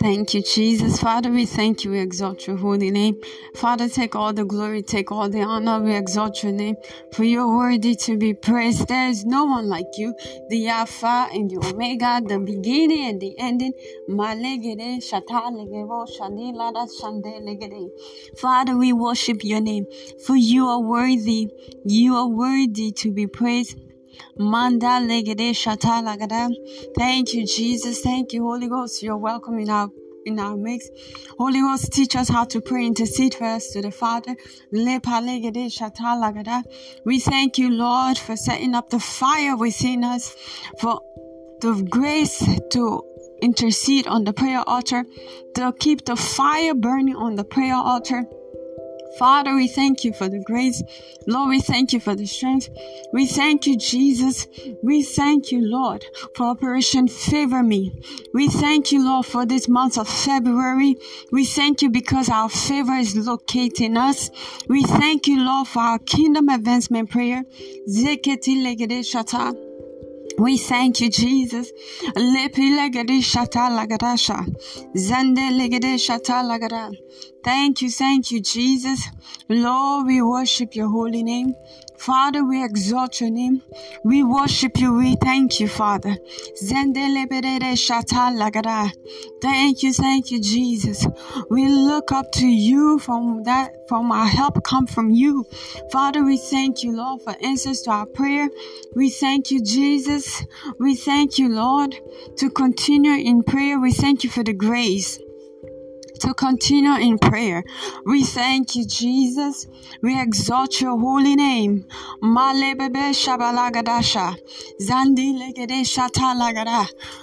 Thank you, Jesus. Father, we thank you. We exalt your holy name. Father, take all the glory, take all the honor. We exalt your name, for you're worthy to be praised. There is no one like you, the Alpha and the Omega, the beginning and the ending. Father, we worship your name, for you are worthy. You are worthy to be praised. Manda legede shata lagada. Thank you, Jesus. Thank you, Holy Ghost. You're welcome in our in our mix. Holy Ghost, teach us how to pray, intercede for us to the Father. We thank you, Lord, for setting up the fire within us, for the grace to intercede on the prayer altar, to keep the fire burning on the prayer altar. Father, we thank you for the grace. Lord, we thank you for the strength. We thank you, Jesus. We thank you, Lord, for Operation Favor Me. We thank you, Lord, for this month of February. We thank you because our favor is locating us. We thank you, Lord, for our kingdom advancement prayer. Zeketi legede shata. We thank you, Jesus. Lepi legede shata lagadasha. Zande legede shata lagada. Thank you, thank you, Jesus. Lord, we worship your holy name. Father, we exalt your name. We worship you. We thank you, Father. Thank you, thank you, Jesus. We look up to you from that, from our help come from you. Father, we thank you, Lord, for answers to our prayer. We thank you, Jesus. We thank you, Lord, to continue in prayer. We thank you for the grace to continue in prayer. We thank you, Jesus. We exalt your holy name.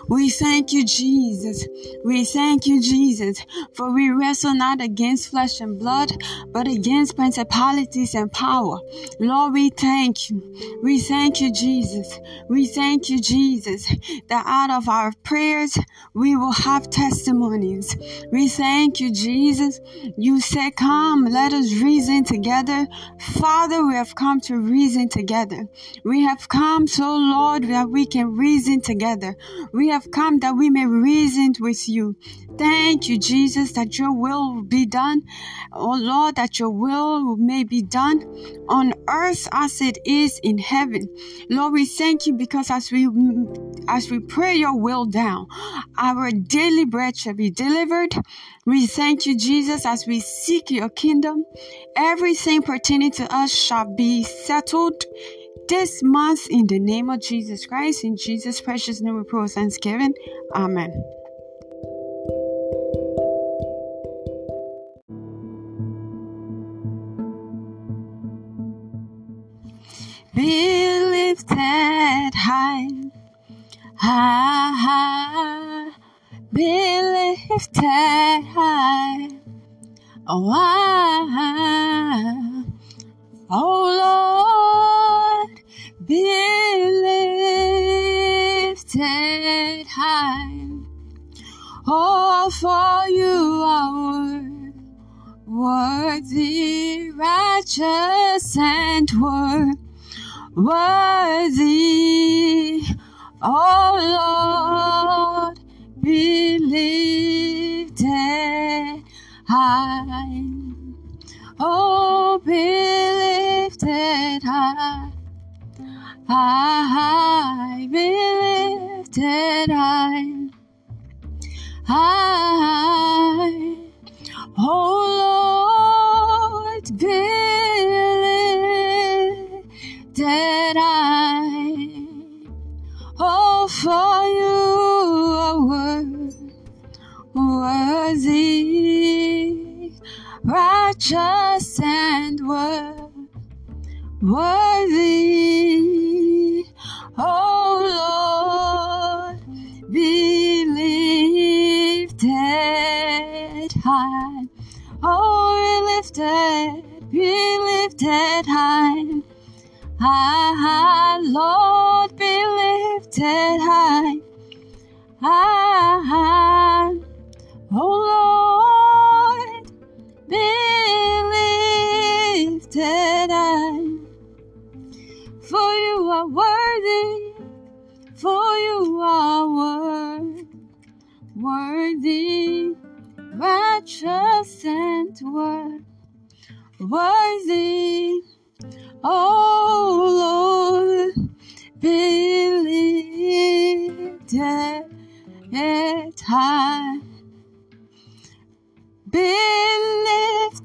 We thank you, Jesus. We thank you, Jesus. For we wrestle not against flesh and blood, but against principalities and power. Lord, we thank you. We thank you, Jesus. We thank you, Jesus, that out of our prayers we will have testimonies. We thank Thank you, Jesus. You said, Come, let us reason together. Father, we have come to reason together. We have come so, Lord, that we can reason together. We have come that we may reason with you. Thank you, Jesus, that your will be done. Oh Lord, that your will may be done on earth as it is in heaven. Lord, we thank you because as we as we pray your will down, our daily bread shall be delivered. We thank you, Jesus, as we seek your kingdom. Everything pertaining to us shall be settled this month in the name of Jesus Christ. In Jesus' precious name we pray thanksgiving. Amen. Be lifted high, high, be lifted high. Oh, I, oh Lord, be lifted high. Oh, for you are worthy, righteous, and worthy. Oh Lord, be lifted high. Oh, be lifted high. High, be lifted high. High. Oh Lord, be for you worthy, righteous and worthy.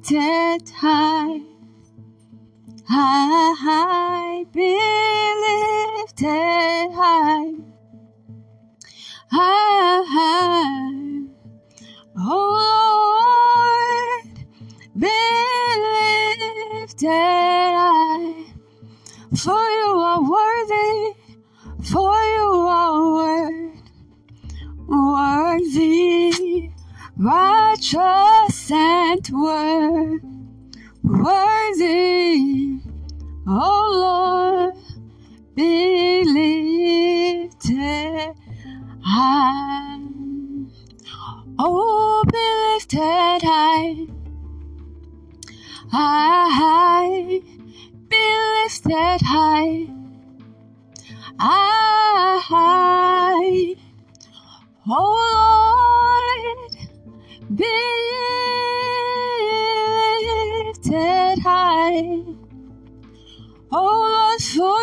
Lifted high, high, be lifted high, high. Oh Lord, be lifted high, for you are worthy, for you are worthy, worthy, righteous and worthy. Oh Lord, be lifted high. Oh, be lifted high, high, be lifted high, high. Oh Lord, be lifted high. Oh Lord, for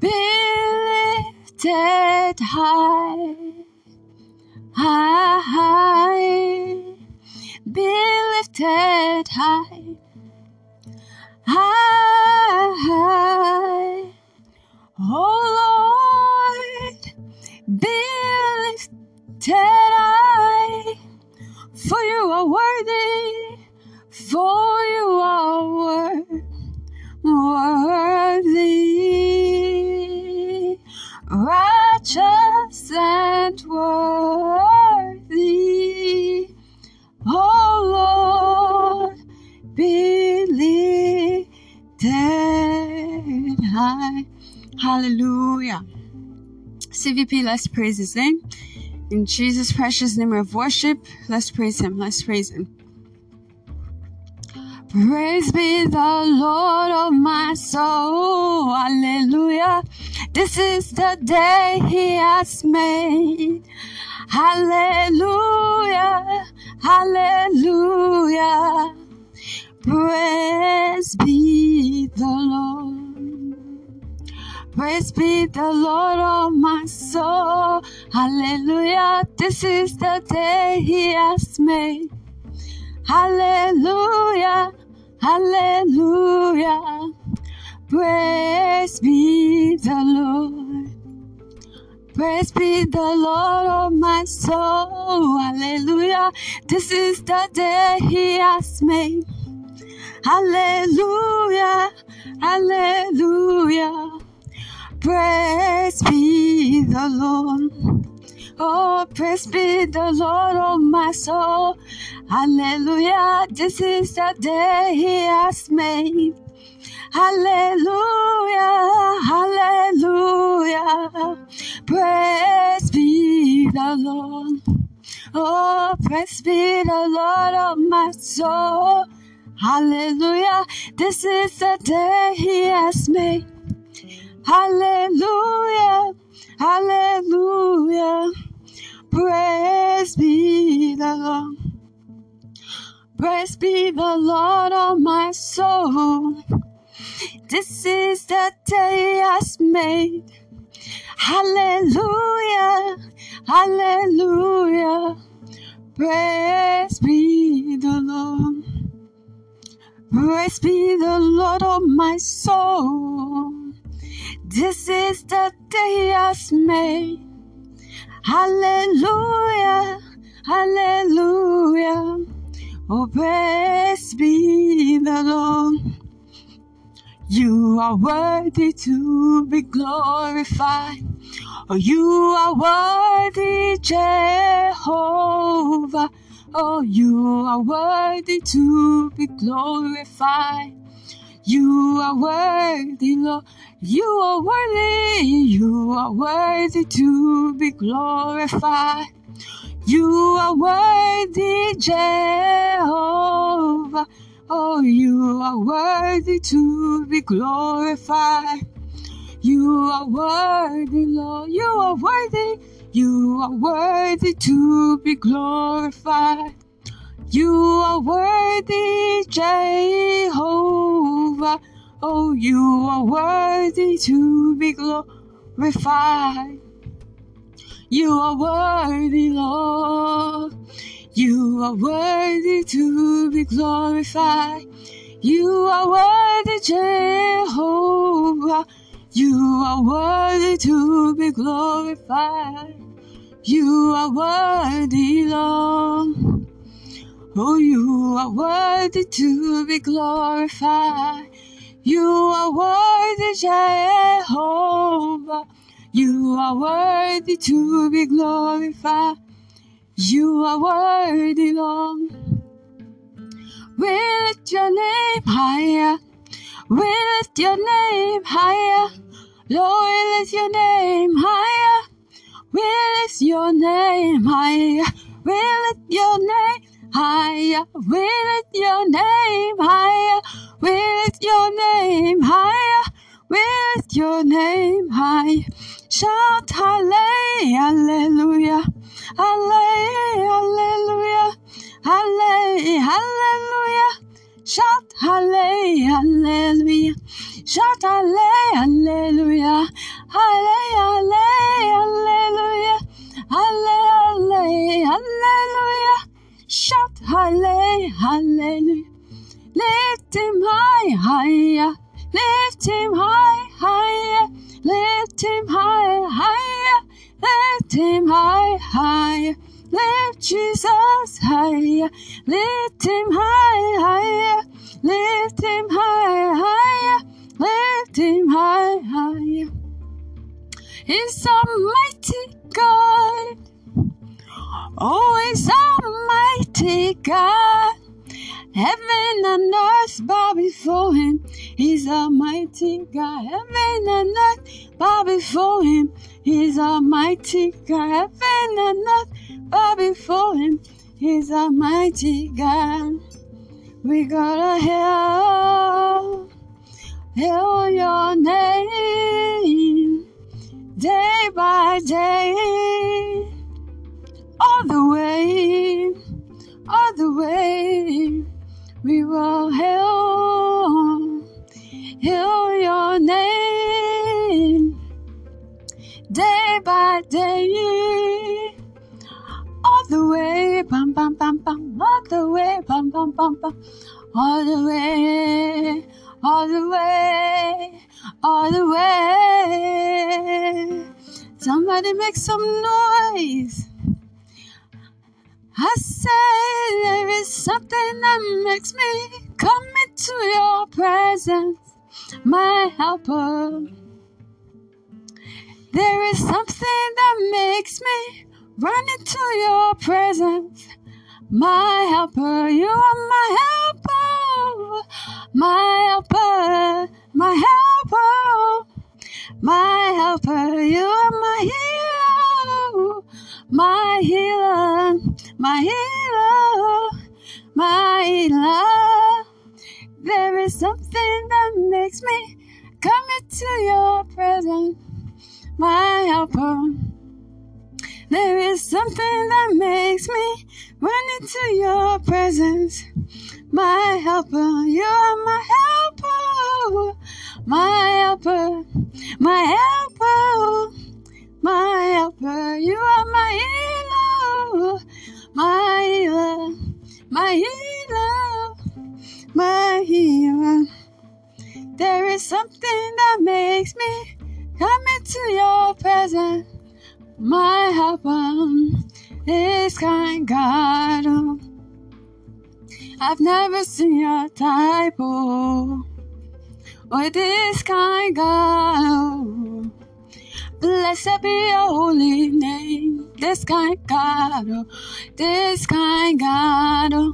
Be lifted high, high, be lifted high, high. Oh Lord, be lifted high, for you are worthy, for CVP, let's praise his name. In Jesus' precious name of worship, let's praise him. Let's praise him. Praise be the Lord of my soul. Hallelujah. This is the day he has made. Hallelujah. Hallelujah. Praise be Praise be the Lord of my soul. Hallelujah. This is the day he has made. Hallelujah, hallelujah. Praise be the Lord. Praise be the Lord of my soul. Hallelujah. This is the day he has made. Hallelujah, hallelujah. Praise be the Lord. Oh, praise be the Lord of my soul. Hallelujah. This is the day he has made. Hallelujah. Hallelujah. Praise be the Lord. Oh, praise be the Lord of my soul. Hallelujah. This is the day he has made. Hallelujah. Hallelujah. Praise be the Lord. Praise be the Lord of my soul. This is the day has made. Hallelujah, hallelujah. Praise be the Lord. Praise be the Lord of my soul. This is the day has made. Hallelujah, hallelujah. Oh, praise be the Lord. You are worthy to be glorified. Oh, you are worthy, Jehovah. Oh, you are worthy to be glorified. You are worthy, Lord. You are worthy. You are worthy to be glorified. You are worthy, Jehovah. Oh, you are worthy to be glorified. You are worthy, Lord. You are worthy. You are worthy to be glorified. You are worthy, Jehovah. Oh, you are worthy to be glorified. You are worthy, Lord. You are worthy to be glorified. You are worthy, Jehovah. You are worthy to be glorified. You are worthy, Lord. Oh, you are worthy to be glorified. You are worthy, Jehovah. You are worthy to be glorified. You are worthy, Lord. We lift your name higher. We lift your name higher. Lord, we lift your name higher. We lift your name higher. We lift your name higher. Lift your name higher. Lift your name higher. Lift your name high. Shout hallelujah. Hallelujah. Hallelujah. Hallelujah. Shout hallelujah. Shout hallelujah. Hallelujah. Hallelujah. Hallelujah. Shout hallelujah. Lift him high, higher. Lift him high, higher. Lift him high, higher. Lift him high, higher. Lift Jesus higher. Lift him high, higher. Lift him high, higher. Lift him high, higher. He's Almighty God. Oh, He's Almighty God. Heaven and earth bow before him. He's a mighty God. Heaven and earth bow before him. He's a mighty God. Heaven and earth bow before him. He's a mighty God. We gotta hail, hail your name day by day, all the way, all the way. We will hail, hail your name day by day. All the way, bum bum bum bum, all the way, bum bum bum bum, all the way, all the way, all the way. Somebody make some noise. Say there is something that makes me come into your presence, my helper. There is something that makes me run into your presence, my helper. You are my helper, my helper, my helper, my helper. You are my healer, my healer, my hero, my love. There is something that makes me come into your presence, my helper. There is something that makes me run into your presence, my helper. You are my helper, my helper, my helper, my helper. You are my hero, my healer, my healer, my healer. There is something that makes me come into your presence. My helper um, is kind God. Oh. I've never seen your type, with or this kind God. Oh. Blessed be your holy name, this kind God, oh, this kind God, oh,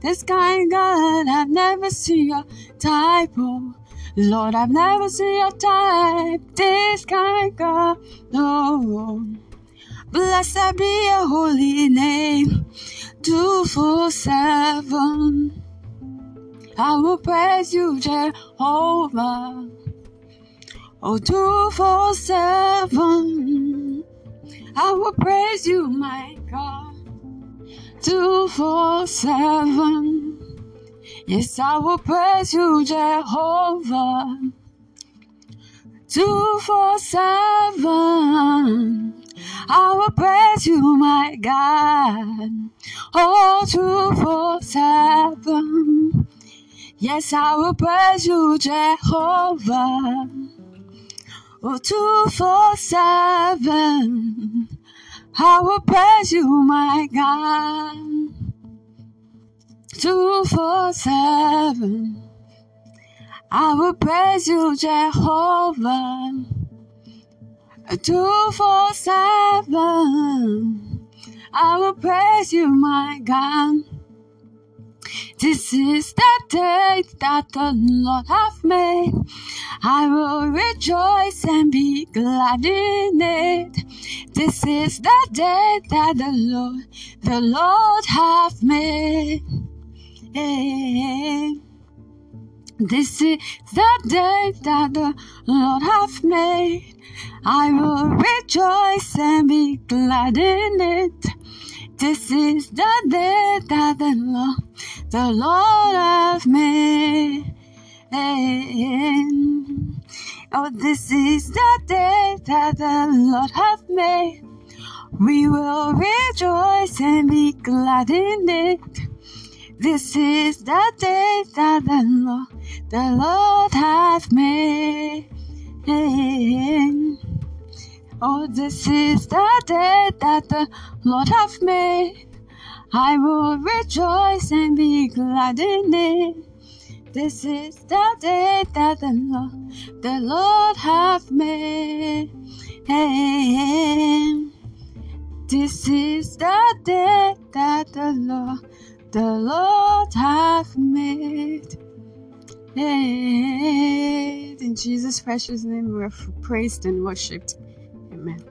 this kind God. I've never seen your type, oh. Lord, I've never seen your type, this kind God, oh. Blessed be your holy name, two four seven. I will praise you, Jehovah. Oh, two four seven. I will praise you, my God. Two four seven. Yes, I will praise you, Jehovah. Two four seven. I will praise you, my God. Oh, two four seven. Yes, I will praise you, Jehovah. Oh, two four seven. I will praise you, my God. Two four seven. I will praise you, Jehovah. Two four seven. I will praise you, my God. This is the day that the Lord hath made. I will rejoice and be glad in it. This is the day that the Lord, the Lord hath made. This is the day that the Lord hath made. I will rejoice and be glad in it. This is the day that the Lord, the Lord hath made. Oh, this is the day that the Lord hath made. We will rejoice and be glad in it. This is the day that the Lord, the Lord hath made. Oh, this is the day that the Lord hath made. I will rejoice and be glad in it. This is the day that the Lord, the Lord hath made. Hey, This is the day that the Lord, the Lord hath made. Hey, In Jesus' precious name, we are praised and worshipped. Amen.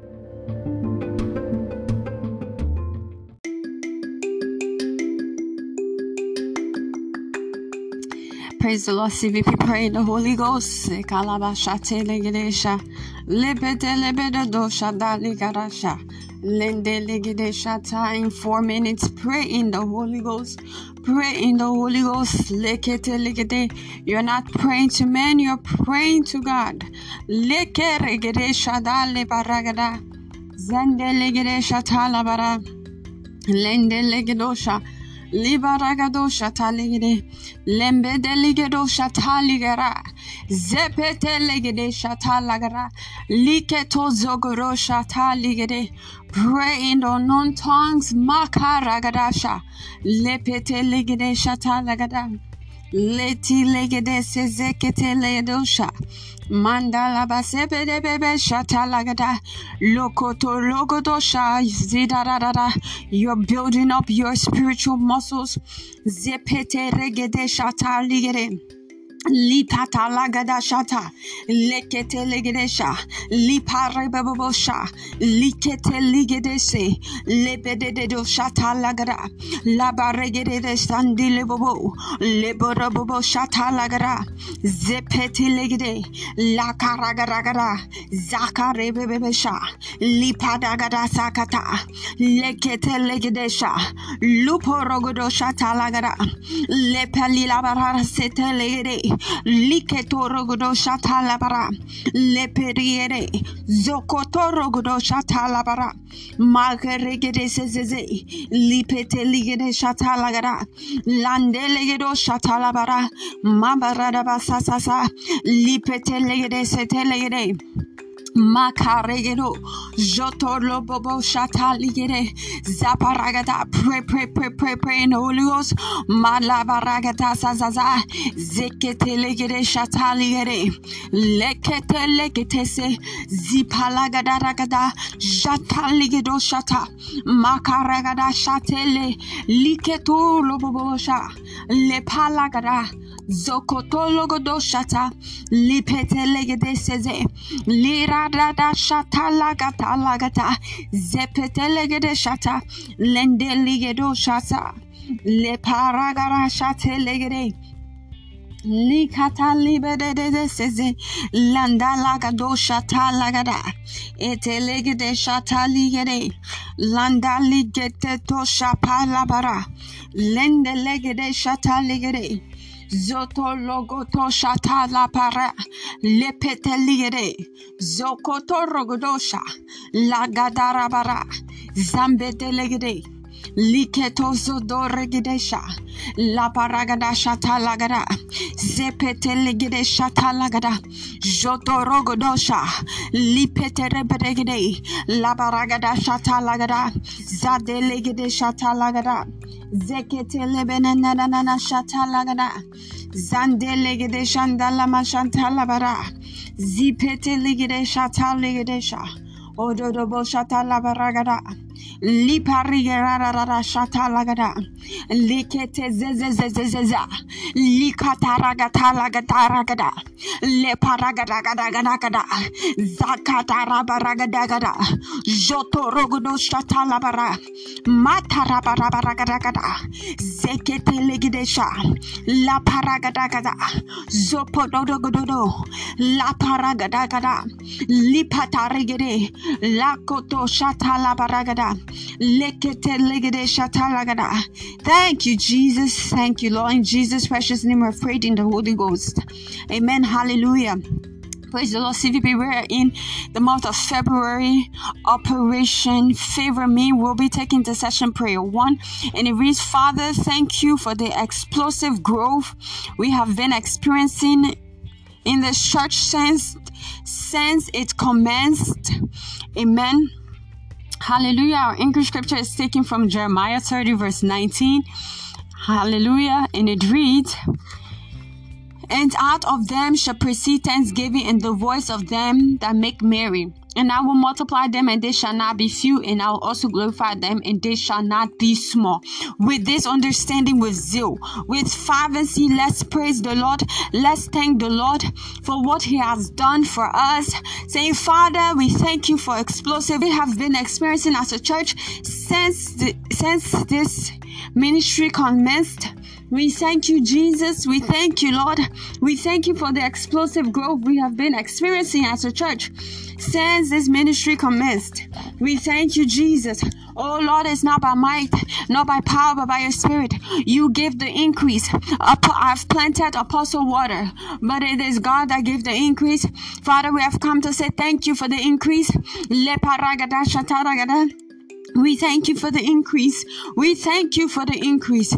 Praise the Lord, CVP. Pray in the Holy Ghost. Kalabashate legedesha. Lebede lebede dosha daligarasha. Lende legedesha. Time four minutes. Pray in the Holy Ghost. Pray in the Holy Ghost. Lekete legede. You're not praying to men, you're praying to God. Leke regedesha dale baragada. Zende legedesha talabara. Lende legedosha. Libaragadosha taligede, lembede ligedosha taligara, zepete legede shatalagara, liketo zogorosha taligede, pray in unknown tongues, makaragadasha, lepete legede shatalagada. Leti. Mandala basebe de bebe shatalagada. Lokoto logodosha zidarada. You're building up your spiritual muscles. Zepete regede. Lipata lagada shata, lekete legedesha, lipare babosha, likete ligedese, lebededo shata lagada, labaregede sandi lebobo, leborobo shata lagada, zepeti legede, la karagaragara, zakare bebesha, lipadagada sakata, lekete legedesha, luporogodo shata lagada, lepeli labara sete legede, liketorogodo shatalabara. Leperiere. Zokotorogodo shatalabara. Mageregede sezeze. Lipete ligede shatalagara. Landelegedo shatalabara. Mabarada basasasa lipete legede setelegede Makaregero, Jotolo Bobo Shataligere, Zaparagata, pray, pray, pray, pray, pray Holy Ghost, Malabaragata Sazaza, Zeketelegere Shataligere, Lekete Legetese, Zipalagadagada, Jataligedo Shata, Makaragada Shatele, Liketo Lobobosha, Lepalagada. Zokotologodo shata lipete legede seze lirada shata lagata lagata zepete legede shata lende ligedo shata le paragara shate legede Likata libede de seze landa lagado shata lagada ete legede shata ligede landa ligete to shapa labara lende legede shata ligede Zoto logoto shata la para lepete ligere zokoto rogodosha la gadara bara zambe delegede liketo zodore gidesha la paragada shata lagada zepete legede shata lagada joto rogodosha lipete rebedegede la paragada shata lagada zade legede shata lagada Zekete lebene nana nana shata lagada. Zande legede shandala mashanta labara. Zipete legede shata legede sha. Ododobo shata labaragada. Liparigara shata lagada. Likete zezezezezeza. Likataragata lagataragada. Leparagadagada. Zakatarabaragada. Joto rogodo shata labara. Matarabarabaragadagada. Zekete legidesha. La paragadagada. Zopododogododo. La paragadagada. Lipatarigede. La koto shata Thank you, Jesus. Thank you, Lord. In Jesus' precious name, we're prayed in the Holy Ghost. Amen. Hallelujah. Praise the Lord, CVP. We're in the month of February. Operation Favor Me. We'll be taking the session prayer one. And it reads, Father, thank you for the explosive growth we have been experiencing in the church since, since it commenced. Amen. Hallelujah. Our English scripture is taken from Jeremiah 30, verse 19. Hallelujah. And it reads, and out of them shall proceed thanksgiving and the voice of them that make merry. And I will multiply them, and they shall not be few, and I will also glorify them, and they shall not be small. With this understanding, with zeal, with fervency, let's praise the Lord. Let's thank the Lord for what He has done for us. Saying, Father, we thank you for explosive we have been experiencing as a church since the, since this ministry commenced. We thank you, Jesus. We thank you, Lord. We thank you for the explosive growth we have been experiencing as a church since this ministry commenced. We thank you, Jesus. Oh Lord, it's not by might, not by power, but by your spirit. You give the increase. I've planted Apollos water, but it is God that gave the increase. Father, we have come to say thank you for the increase. We thank you for the increase. We thank you for the increase.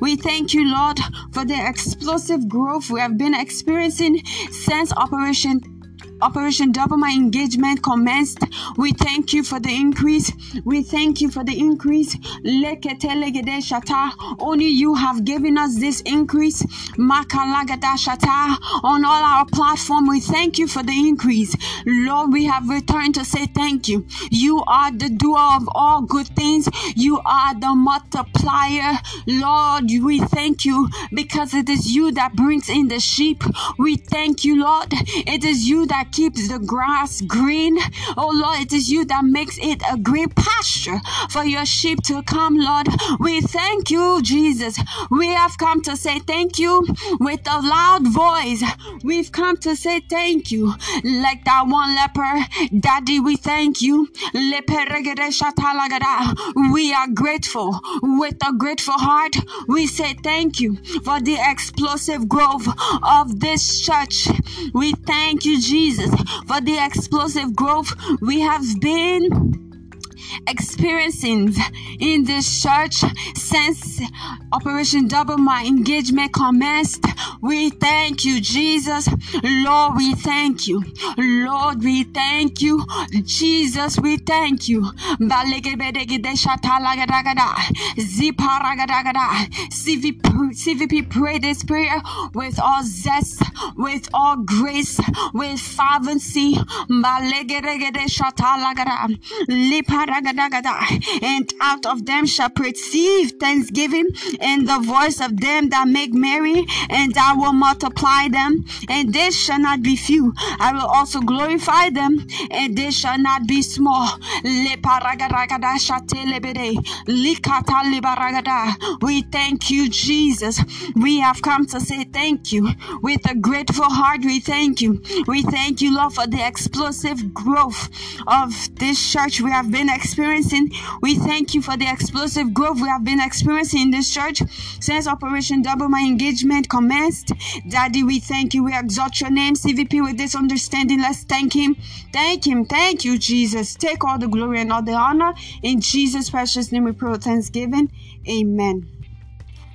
We thank you, Lord, for the explosive growth we have been experiencing since Operation Operation Double My Engagement commenced. We thank you for the increase. We thank you for the increase. Only you have given us this increase. On all our platform, we thank you for the increase. Lord, we have returned to say thank you. You are the doer of all good things. You are the multiplier. Lord, we thank you because it is you that brings in the sheep. We thank you, Lord. It is you that keeps the grass green. Oh Lord, it is you that makes it a great pasture for your sheep to come, Lord. We thank you, Jesus. We have come to say thank you with a loud voice. We've come to say thank you. Like that one leper, Daddy, we thank you. We are grateful. With a grateful heart, we say thank you for the explosive growth of this church. We thank you, Jesus, for the explosive growth we have been experiencing in this church since Operation Double My engagement commenced. We thank you, Jesus. Lord, we thank you. Lord, we thank you. Jesus, we thank you. CVP pray this prayer with all zest, with all grace, with fervency and out of them shall perceive thanksgiving and the voice of them that make merry, and I will multiply them, and they shall not be few. I will also glorify them, and they shall not be small. We thank you, Jesus. We have come to say thank you. With a grateful heart, we thank you. We thank you, Lord, for the explosive growth of this church we have been experiencing. We thank you for the explosive growth we have been experiencing in this church since Operation Double My Engagement commenced. Daddy, we thank you. We exalt your name, CVP, with this understanding. Let's thank him. Thank him. Thank you, Jesus. Take all the glory and all the honor. In Jesus' precious name we pray thanksgiving. Amen.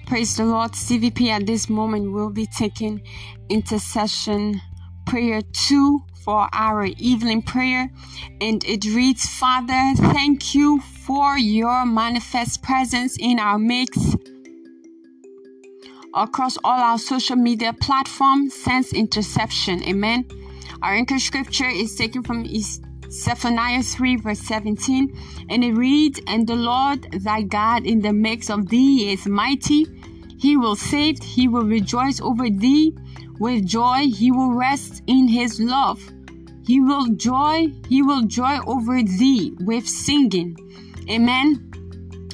Praise the Lord. CVP at this moment will be taking intercession prayer two for our evening prayer. And it reads, Father, thank you for your manifest presence in our midst across all our social media platforms since interception. Amen. Our anchor scripture is taken from Zephaniah 3, verse 17, and it reads, And the Lord thy God in the midst of thee is mighty. He will save, he will rejoice over thee. With joy, he will rest in his love. He will joy, he will joy over thee with singing. Amen.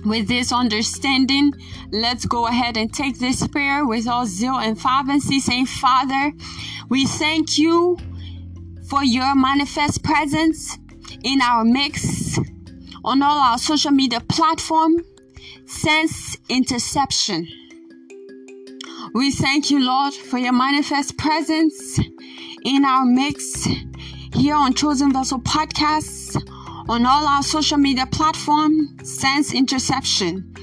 With this understanding, let's go ahead and take this prayer with all zeal and fervency, saying, Father, we thank you for your manifest presence in our mix on all our social media platform since interception. We thank you, Lord, for your manifest presence in our mix here on Chosen Vessel Podcasts, on all our social media platforms Sense interception.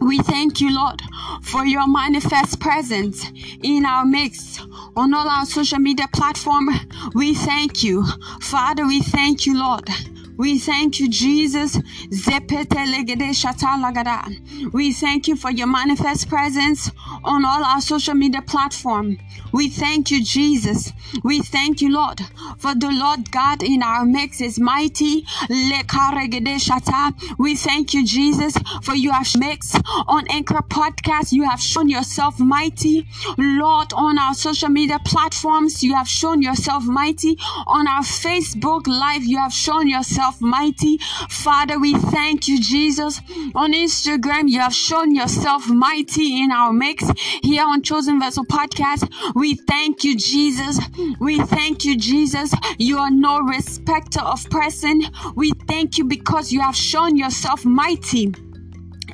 We thank you, Lord, for your manifest presence in our midst on all our social media platform. We thank you. Father, we thank you, Lord. We thank you, Jesus. We thank you for your manifest presence on all our social media platform. We thank you, Jesus. We thank you, Lord, for the Lord God in our mix is mighty. We thank you, Jesus, for you have mixed on Anchor Podcast. You have shown yourself mighty. Lord, on our social media platforms, you have shown yourself mighty. On our Facebook Live, you have shown yourself mighty. Father, we thank you, Jesus. On Instagram, you have shown yourself mighty in our mix. Here on Chosen Vessel Podcast, we thank you, Jesus. We thank you, Jesus. You are no respecter of person. We thank you because you have shown yourself mighty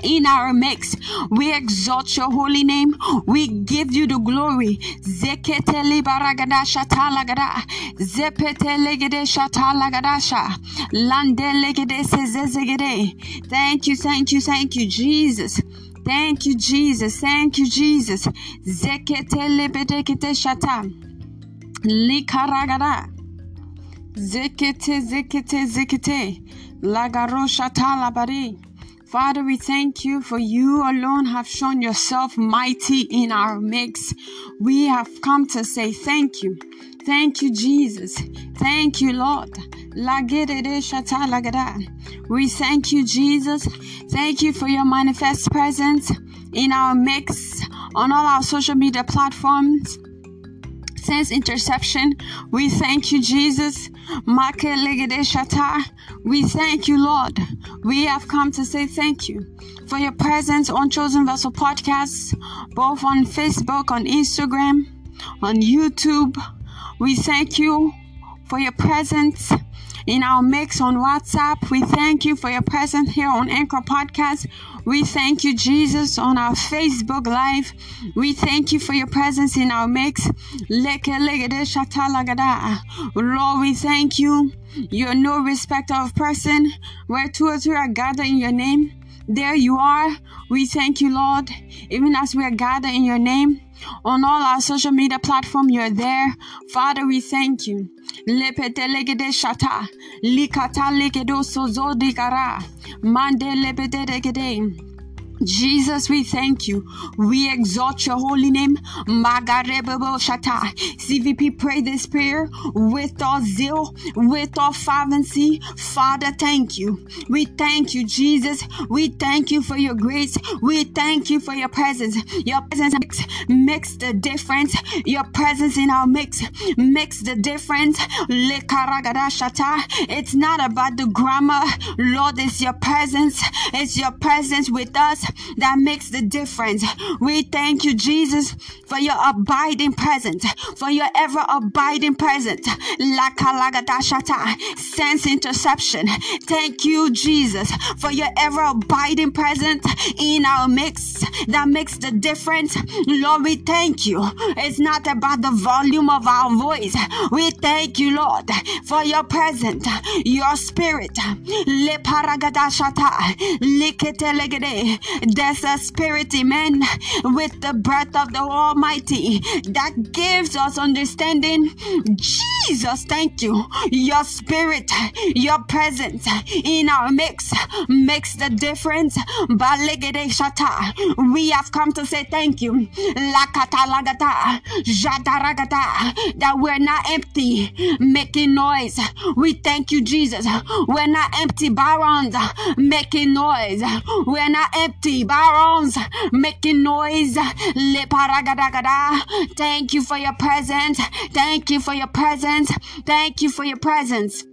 in our mix. We exalt your holy name. We give you the glory. Thank you, thank you, thank you, Jesus. Thank you, Jesus. Thank you, Jesus. Likaragada. Zekete, zekete, zekete. Lagaro shatalabari. Father, we thank you for you alone have shown yourself mighty in our mix. We have come to say thank you. Thank you, Jesus. Thank you, Lord. We thank you, Jesus. Thank you for your manifest presence in our mix on all our social media platforms since interception. We thank you, Jesus. We thank you, Lord. We have come to say thank you for your presence on Chosen Vessel Podcasts, both on Facebook, on Instagram, on YouTube. We thank you for your presence in our mix on WhatsApp. We thank you for your presence here on Anchor Podcast. We thank you, Jesus, on our Facebook Live. We thank you for your presence in our mix. Lord, we thank you. You're no respecter of person. Where two or three are gathered in your name, there you are. We thank you, Lord, even as we are gathered in your name. On all our social media platform, you're there. Father, we thank you. Lepete legede shata, likata legedo sozo dikara, mande lepete legede. Jesus, we thank you. We exalt your holy name. CVP, pray this prayer with all zeal, with all fervency. Father, thank you. We thank you, Jesus. We thank you for your grace. We thank you for your presence. Your presence makes, makes the difference. Your presence in our mix makes the difference. It's not about the grammar, Lord. It's your presence. It's your presence with us that makes the difference. We thank you, Jesus, for your abiding presence, for your ever abiding presence. Sense interception. Thank you, Jesus, for your ever abiding presence in our mix that makes the difference. Lord, we thank you. It's not about the volume of our voice. We thank you, Lord, for your presence, your spirit. There's a spirit, amen, with the breath of the Almighty that gives us understanding. Jesus, thank you. Your spirit, your presence in our mix makes the difference. We have come to say thank you. That we're not empty, making noise. We thank you, Jesus. We're not empty barons making noise. We're not empty barons making noise. Thank you for your presence. Thank you for your presence. Thank you for your presence.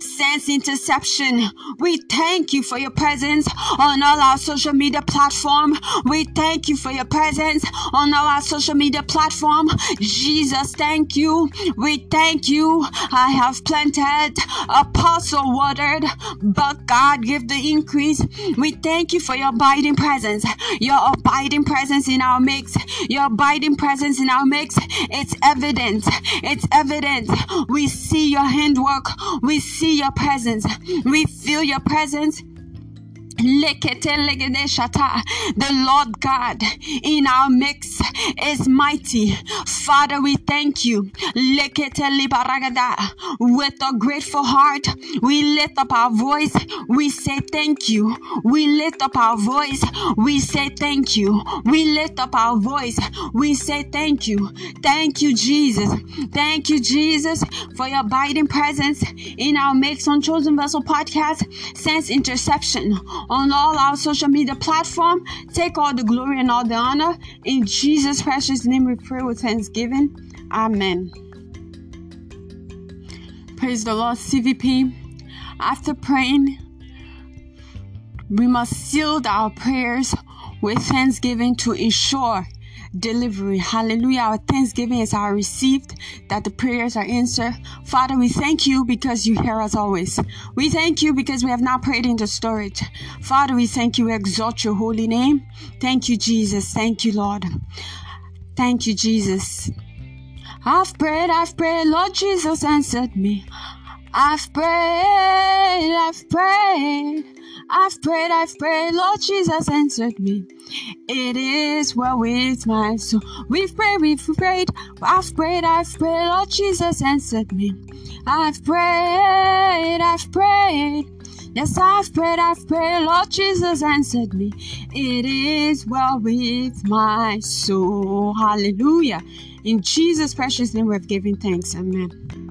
Sense interception. We thank you for your presence on all our social media platform. We thank you for your presence on all our social media platform. Jesus, thank you. We thank you. I have planted, Apollos watered, but God give the increase. We thank you for your abiding presence. Your abiding presence in our mix. Your abiding presence in our mix. It's evident. It's evident. We see your handwork. We see your presence. We feel your presence. The Lord God in our mix is mighty. Father, we thank you. With a grateful heart, we lift up our voice. We say thank you. We lift up our voice. We say thank you. We lift up our voice. We say thank you. Thank you, Jesus. Thank you, Jesus, for your abiding presence in our Mix on Chosen Vessel podcast since interception on all our social media platform. Take all the glory and all the honor. In Jesus' precious name we pray with thanksgiving. Amen. Praise the Lord, CVP. After praying, we must seal our prayers with thanksgiving to ensure delivery. Hallelujah. Our thanksgiving is our received that the prayers are answered. Father, we thank you because you hear us always. We thank you because we have not prayed into storage. Father, we thank you. We exalt your holy name. Thank you, Jesus. Thank you, Lord. Thank you, Jesus. I've prayed, I've prayed, Lord Jesus answered me. I've prayed, I've prayed. I've prayed, I've prayed, Lord Jesus answered me. It is well with my soul. We've prayed, we've prayed, I've prayed, I've prayed, Lord Jesus answered me. I've prayed, I've prayed. Yes, I've prayed, I've prayed, Lord Jesus answered me. It is well with my soul. Hallelujah. In Jesus' precious name, we've given thanks. Amen.